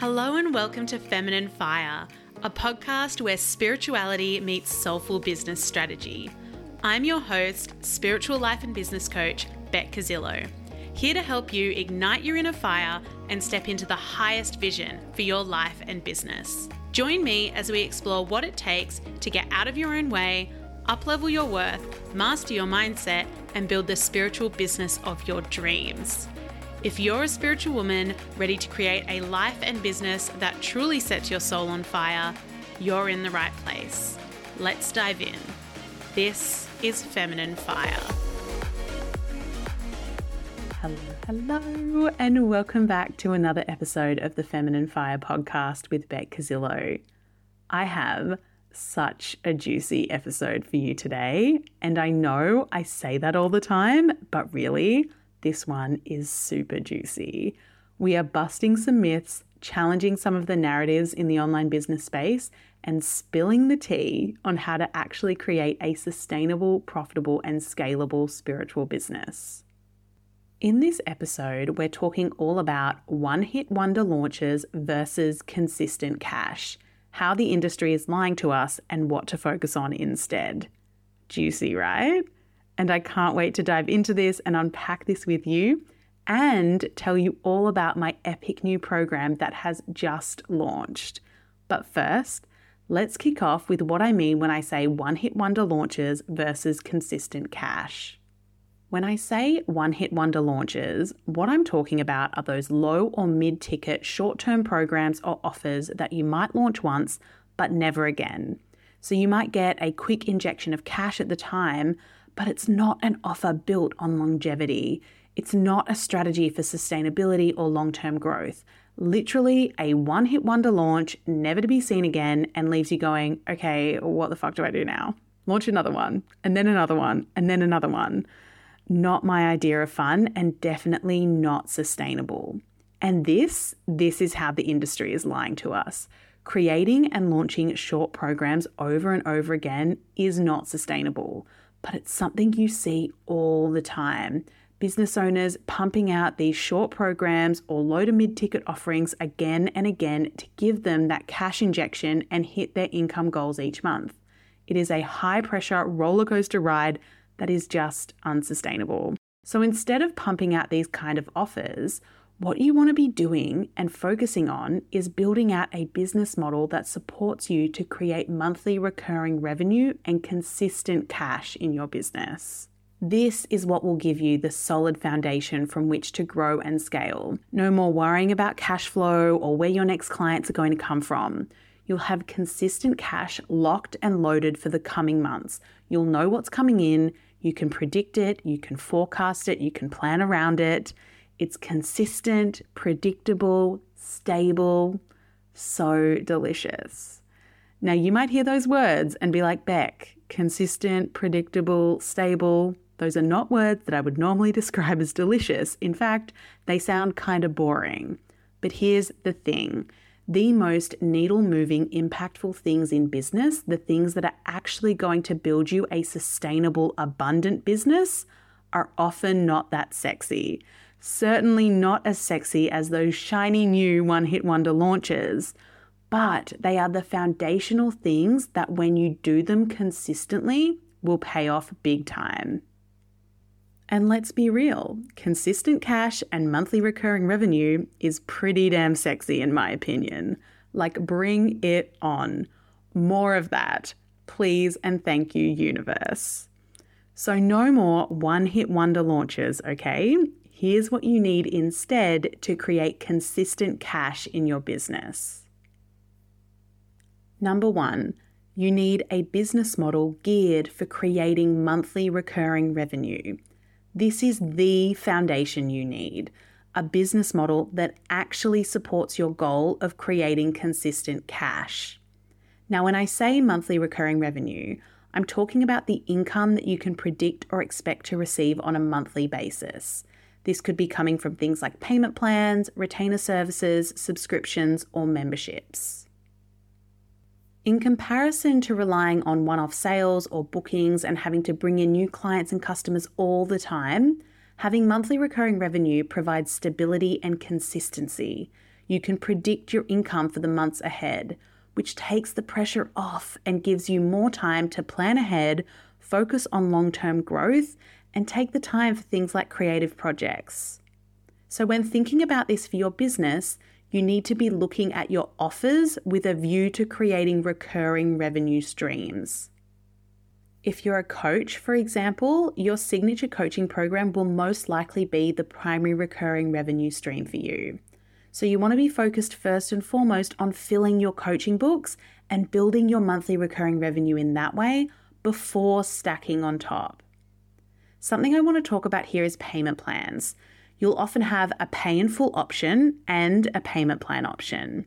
Hello and welcome to Feminine Fire, a podcast where spirituality meets soulful business strategy. I'm your host, spiritual life and business coach, Beck Casillo, here to help you ignite your inner fire and step into the highest vision for your life and business. Join me as we explore what it takes to get out of your own way, uplevel your worth, master your mindset, and build the spiritual business of your dreams. If you're a spiritual woman ready to create a life and business that truly sets your soul on fire, you're in the right place. Let's dive in. This is Feminine Fire. Hello, hello, and welcome back to another episode of the Feminine Fire podcast with Beck Casillo. I have such a juicy episode for you today, and I know I say that all the time, but really, this one is super juicy. We are busting some myths, challenging some of the narratives in the online business space, and spilling the tea on how to actually create a sustainable, profitable, and scalable spiritual business. In this episode, we're talking all about one hit wonder launches versus consistent cash, how the industry is lying to us, and what to focus on instead. Juicy, right? And I can't wait to dive into this and unpack this with you and tell you all about my epic new program that has just launched. But first, let's kick off with what I mean when I say one hit wonder launches versus consistent cash. When I say one hit wonder launches, what I'm talking about are those low or mid ticket short term programs or offers that you might launch once but never again. So you might get a quick injection of cash at the time, but it's not an offer built on longevity. It's not a strategy for sustainability or long term growth. Literally a one hit wonder launch, never to be seen again, and leaves you going, okay, what the fuck do I do now? Launch another one, and then another one, and then another one. Not my idea of fun, and definitely not sustainable. And this, this is how the industry is lying to us. Creating and launching short programs over and over again is not sustainable but it's something you see all the time. Business owners pumping out these short programs or low to mid ticket offerings again and again to give them that cash injection and hit their income goals each month. It is a high pressure roller coaster ride that is just unsustainable. So instead of pumping out these kind of offers, what you want to be doing and focusing on is building out a business model that supports you to create monthly recurring revenue and consistent cash in your business. This is what will give you the solid foundation from which to grow and scale. No more worrying about cash flow or where your next clients are going to come from. You'll have consistent cash locked and loaded for the coming months. You'll know what's coming in, you can predict it, you can forecast it, you can plan around it. It's consistent, predictable, stable, so delicious. Now, you might hear those words and be like, Beck, consistent, predictable, stable. Those are not words that I would normally describe as delicious. In fact, they sound kind of boring. But here's the thing the most needle moving, impactful things in business, the things that are actually going to build you a sustainable, abundant business, are often not that sexy certainly not as sexy as those shiny new one hit wonder launches, but they are the foundational things that when you do them consistently will pay off big time. And let's be real, consistent cash and monthly recurring revenue is pretty damn sexy in my opinion. Like, bring it on. More of that, please and thank you, universe. So, no more one hit wonder launches, okay? Here's what you need instead to create consistent cash in your business. Number one, you need a business model geared for creating monthly recurring revenue. This is the foundation you need a business model that actually supports your goal of creating consistent cash. Now, when I say monthly recurring revenue, I'm talking about the income that you can predict or expect to receive on a monthly basis. This could be coming from things like payment plans, retainer services, subscriptions, or memberships. In comparison to relying on one off sales or bookings and having to bring in new clients and customers all the time, having monthly recurring revenue provides stability and consistency. You can predict your income for the months ahead, which takes the pressure off and gives you more time to plan ahead, focus on long term growth, and take the time for things like creative projects. So, when thinking about this for your business, you need to be looking at your offers with a view to creating recurring revenue streams. If you're a coach, for example, your signature coaching program will most likely be the primary recurring revenue stream for you. So, you want to be focused first and foremost on filling your coaching books and building your monthly recurring revenue in that way before stacking on top. Something I want to talk about here is payment plans. You'll often have a pay in full option and a payment plan option.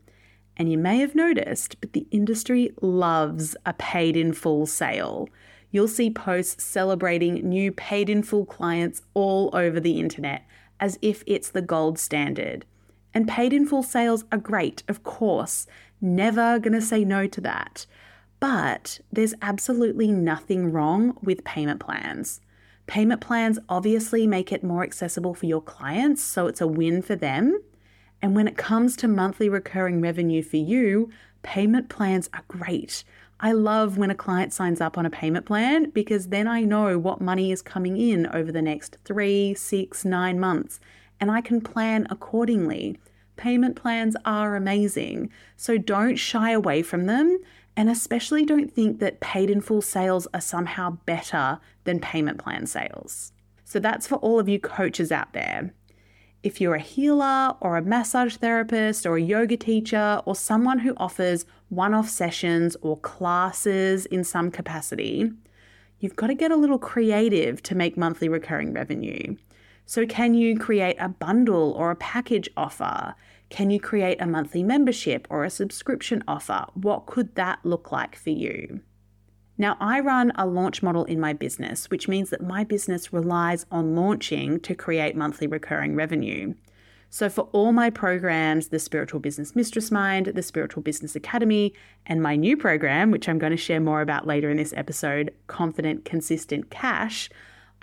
And you may have noticed, but the industry loves a paid in full sale. You'll see posts celebrating new paid in full clients all over the internet as if it's the gold standard. And paid in full sales are great, of course. Never gonna say no to that. But there's absolutely nothing wrong with payment plans. Payment plans obviously make it more accessible for your clients, so it's a win for them. And when it comes to monthly recurring revenue for you, payment plans are great. I love when a client signs up on a payment plan because then I know what money is coming in over the next three, six, nine months, and I can plan accordingly. Payment plans are amazing, so don't shy away from them and especially don't think that paid in full sales are somehow better than payment plan sales. So that's for all of you coaches out there. If you're a healer or a massage therapist or a yoga teacher or someone who offers one off sessions or classes in some capacity, you've got to get a little creative to make monthly recurring revenue. So, can you create a bundle or a package offer? Can you create a monthly membership or a subscription offer? What could that look like for you? Now, I run a launch model in my business, which means that my business relies on launching to create monthly recurring revenue. So, for all my programs, the Spiritual Business Mistress Mind, the Spiritual Business Academy, and my new program, which I'm going to share more about later in this episode, Confident Consistent Cash,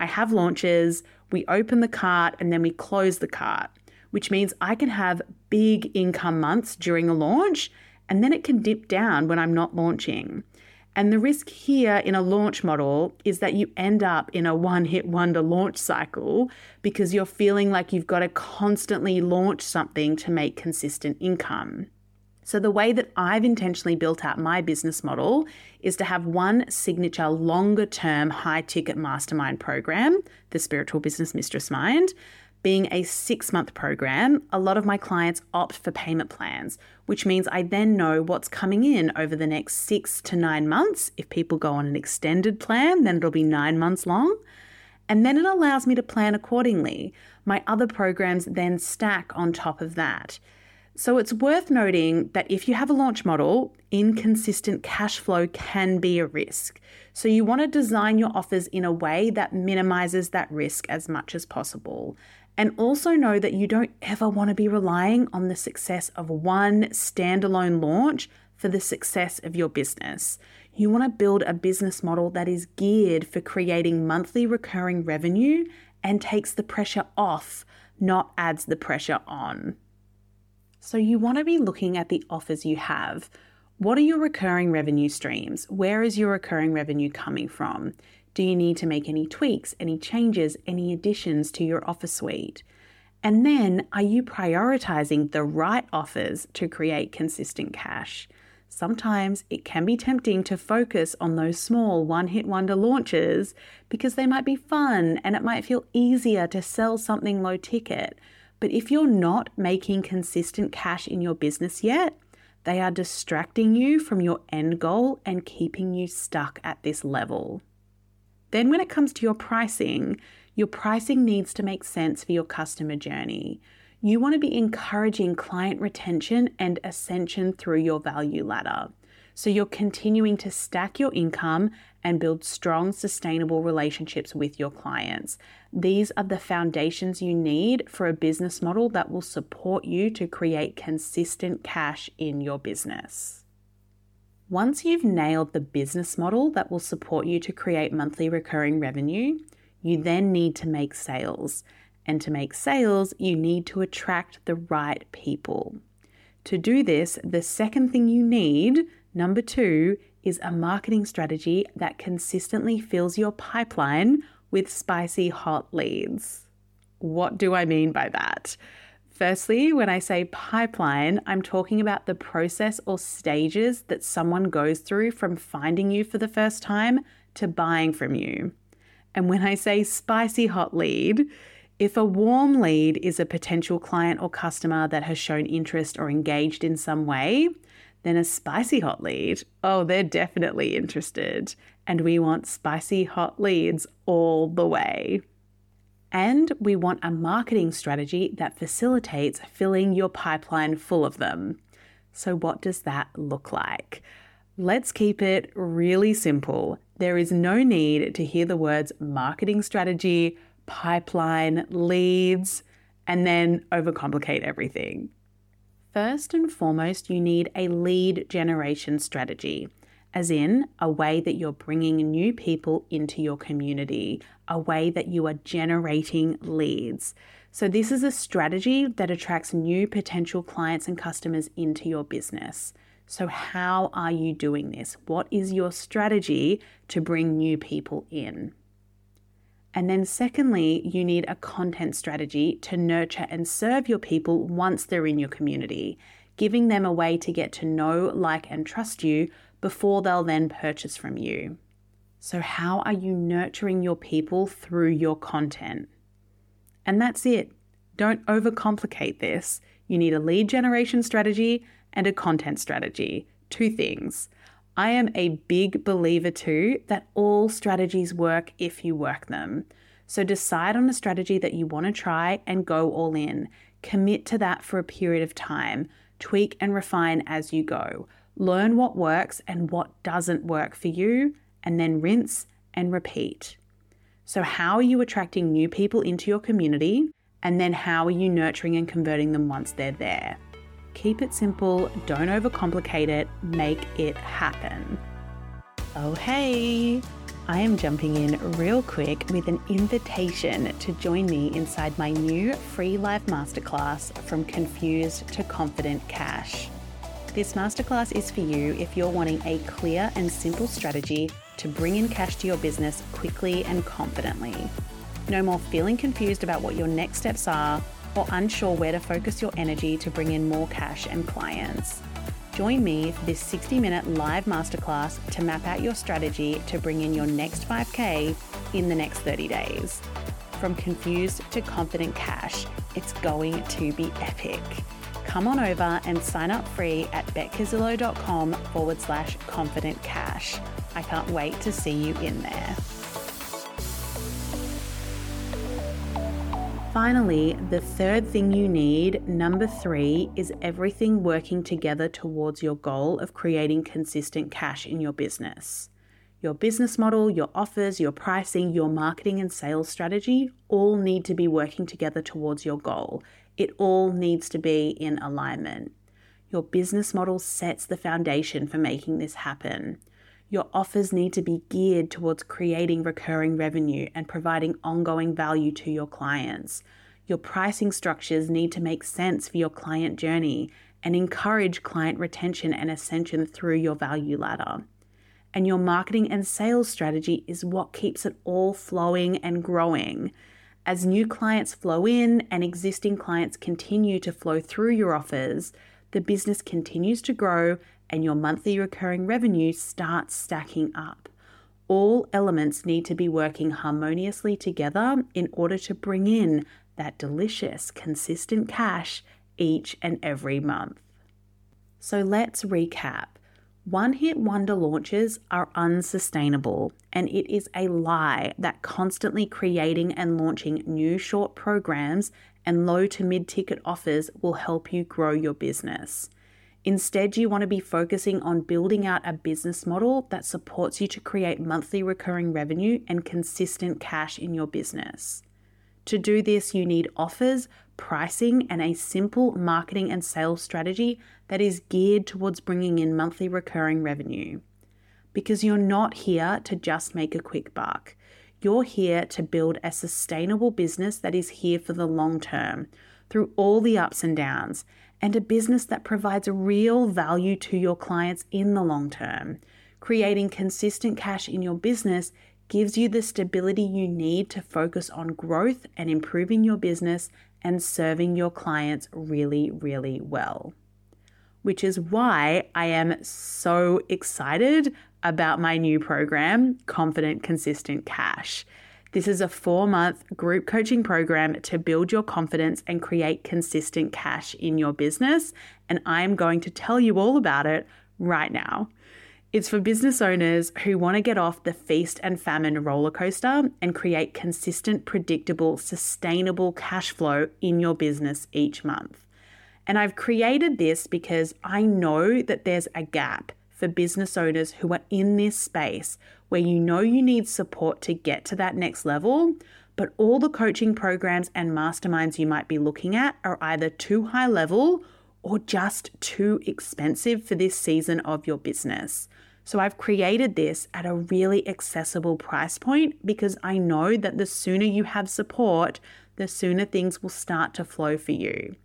I have launches, we open the cart, and then we close the cart which means I can have big income months during a launch and then it can dip down when I'm not launching. And the risk here in a launch model is that you end up in a one hit wonder launch cycle because you're feeling like you've got to constantly launch something to make consistent income. So, the way that I've intentionally built out my business model is to have one signature longer term high ticket mastermind program, the Spiritual Business Mistress Mind, being a six month program, a lot of my clients opt for payment plans, which means I then know what's coming in over the next six to nine months. If people go on an extended plan, then it'll be nine months long. And then it allows me to plan accordingly. My other programs then stack on top of that. So it's worth noting that if you have a launch model, inconsistent cash flow can be a risk. So you want to design your offers in a way that minimizes that risk as much as possible. And also know that you don't ever want to be relying on the success of one standalone launch for the success of your business. You want to build a business model that is geared for creating monthly recurring revenue and takes the pressure off, not adds the pressure on. So, you want to be looking at the offers you have. What are your recurring revenue streams? Where is your recurring revenue coming from? Do you need to make any tweaks, any changes, any additions to your offer suite? And then, are you prioritizing the right offers to create consistent cash? Sometimes it can be tempting to focus on those small one hit wonder launches because they might be fun and it might feel easier to sell something low ticket. But if you're not making consistent cash in your business yet, they are distracting you from your end goal and keeping you stuck at this level. Then, when it comes to your pricing, your pricing needs to make sense for your customer journey. You want to be encouraging client retention and ascension through your value ladder. So you're continuing to stack your income and build strong, sustainable relationships with your clients. These are the foundations you need for a business model that will support you to create consistent cash in your business. Once you've nailed the business model that will support you to create monthly recurring revenue, you then need to make sales. And to make sales, you need to attract the right people. To do this, the second thing you need, number two, is a marketing strategy that consistently fills your pipeline with spicy hot leads. What do I mean by that? Firstly, when I say pipeline, I'm talking about the process or stages that someone goes through from finding you for the first time to buying from you. And when I say spicy hot lead, if a warm lead is a potential client or customer that has shown interest or engaged in some way, then a spicy hot lead, oh, they're definitely interested. And we want spicy hot leads all the way. And we want a marketing strategy that facilitates filling your pipeline full of them. So, what does that look like? Let's keep it really simple. There is no need to hear the words marketing strategy, pipeline, leads, and then overcomplicate everything. First and foremost, you need a lead generation strategy as in a way that you're bringing new people into your community, a way that you are generating leads. So, this is a strategy that attracts new potential clients and customers into your business. So, how are you doing this? What is your strategy to bring new people in? And then, secondly, you need a content strategy to nurture and serve your people once they're in your community, giving them a way to get to know, like, and trust you before they'll then purchase from you. So, how are you nurturing your people through your content? And that's it. Don't overcomplicate this. You need a lead generation strategy and a content strategy. Two things. I am a big believer too that all strategies work if you work them. So decide on a strategy that you want to try and go all in. Commit to that for a period of time. Tweak and refine as you go. Learn what works and what doesn't work for you, and then rinse and repeat. So, how are you attracting new people into your community? And then, how are you nurturing and converting them once they're there? Keep it simple, don't overcomplicate it, make it happen. Oh, hey! I am jumping in real quick with an invitation to join me inside my new free live masterclass from Confused to Confident Cash. This masterclass is for you if you're wanting a clear and simple strategy to bring in cash to your business quickly and confidently. No more feeling confused about what your next steps are or unsure where to focus your energy to bring in more cash and clients. Join me for this 60 minute live masterclass to map out your strategy to bring in your next 5K in the next 30 days. From confused to confident cash, it's going to be epic come on over and sign up free at beckcazzillo.com forward slash confident cash. I can't wait to see you in there. Finally, the third thing you need, number three, is everything working together towards your goal of creating consistent cash in your business. Your business model, your offers, your pricing, your marketing and sales strategy all need to be working together towards your goal it all needs to be in alignment. Your business model sets the foundation for making this happen. Your offers need to be geared towards creating recurring revenue and providing ongoing value to your clients. Your pricing structures need to make sense for your client journey and encourage client retention and ascension through your value ladder. And your marketing and sales strategy is what keeps it all flowing and growing. As new clients flow in and existing clients continue to flow through your offers, the business continues to grow and your monthly recurring revenue starts stacking up. All elements need to be working harmoniously together in order to bring in that delicious, consistent cash each and every month. So let's recap. One hit wonder launches are unsustainable, and it is a lie that constantly creating and launching new short programs and low to mid ticket offers will help you grow your business. Instead, you want to be focusing on building out a business model that supports you to create monthly recurring revenue and consistent cash in your business. To do this, you need offers, pricing, and a simple marketing and sales strategy that is geared towards bringing in monthly recurring revenue. Because you're not here to just make a quick buck. You're here to build a sustainable business that is here for the long term, through all the ups and downs, and a business that provides real value to your clients in the long term. Creating consistent cash in your business gives you the stability you need to focus on growth and improving your business and serving your clients really, really well. Which is why I am so excited about my new program, Confident Consistent Cash. This is a four month group coaching program to build your confidence and create consistent cash in your business. And I'm going to tell you all about it right now. It's for business owners who want to get off the feast and famine roller coaster and create consistent, predictable, sustainable cash flow in your business each month. And I've created this because I know that there's a gap for business owners who are in this space where you know you need support to get to that next level, but all the coaching programs and masterminds you might be looking at are either too high level or just too expensive for this season of your business. So I've created this at a really accessible price point because I know that the sooner you have support, the sooner things will start to flow for you.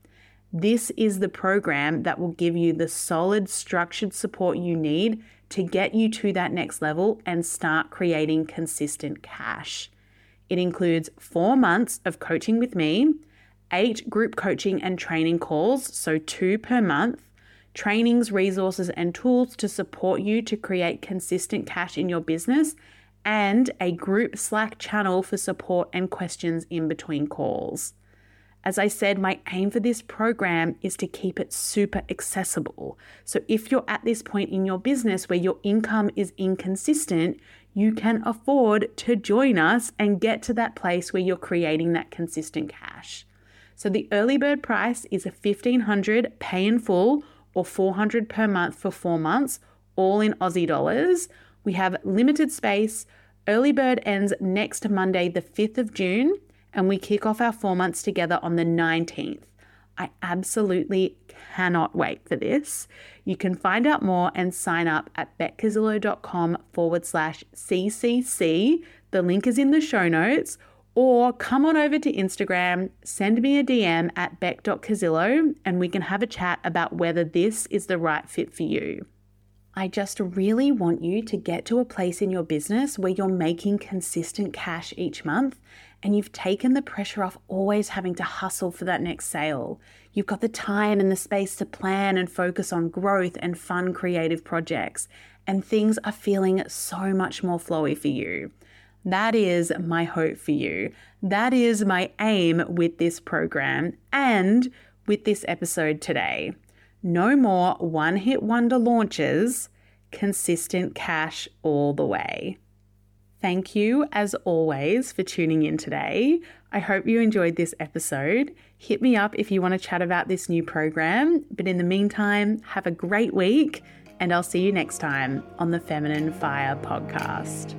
This is the program that will give you the solid, structured support you need to get you to that next level and start creating consistent cash. It includes four months of coaching with me, eight group coaching and training calls, so two per month, trainings, resources, and tools to support you to create consistent cash in your business, and a group Slack channel for support and questions in between calls. As I said, my aim for this program is to keep it super accessible. So if you're at this point in your business where your income is inconsistent, you can afford to join us and get to that place where you're creating that consistent cash. So the early bird price is a 1500 pay in full or 400 per month for 4 months, all in Aussie dollars. We have limited space. Early bird ends next Monday, the 5th of June and we kick off our four months together on the 19th. I absolutely cannot wait for this. You can find out more and sign up at beckcarzillo.com forward slash CCC. The link is in the show notes. Or come on over to Instagram, send me a DM at beck.carzillo, and we can have a chat about whether this is the right fit for you. I just really want you to get to a place in your business where you're making consistent cash each month and you've taken the pressure off always having to hustle for that next sale. You've got the time and the space to plan and focus on growth and fun creative projects, and things are feeling so much more flowy for you. That is my hope for you. That is my aim with this program and with this episode today. No more one hit wonder launches, consistent cash all the way. Thank you, as always, for tuning in today. I hope you enjoyed this episode. Hit me up if you want to chat about this new program. But in the meantime, have a great week, and I'll see you next time on the Feminine Fire podcast.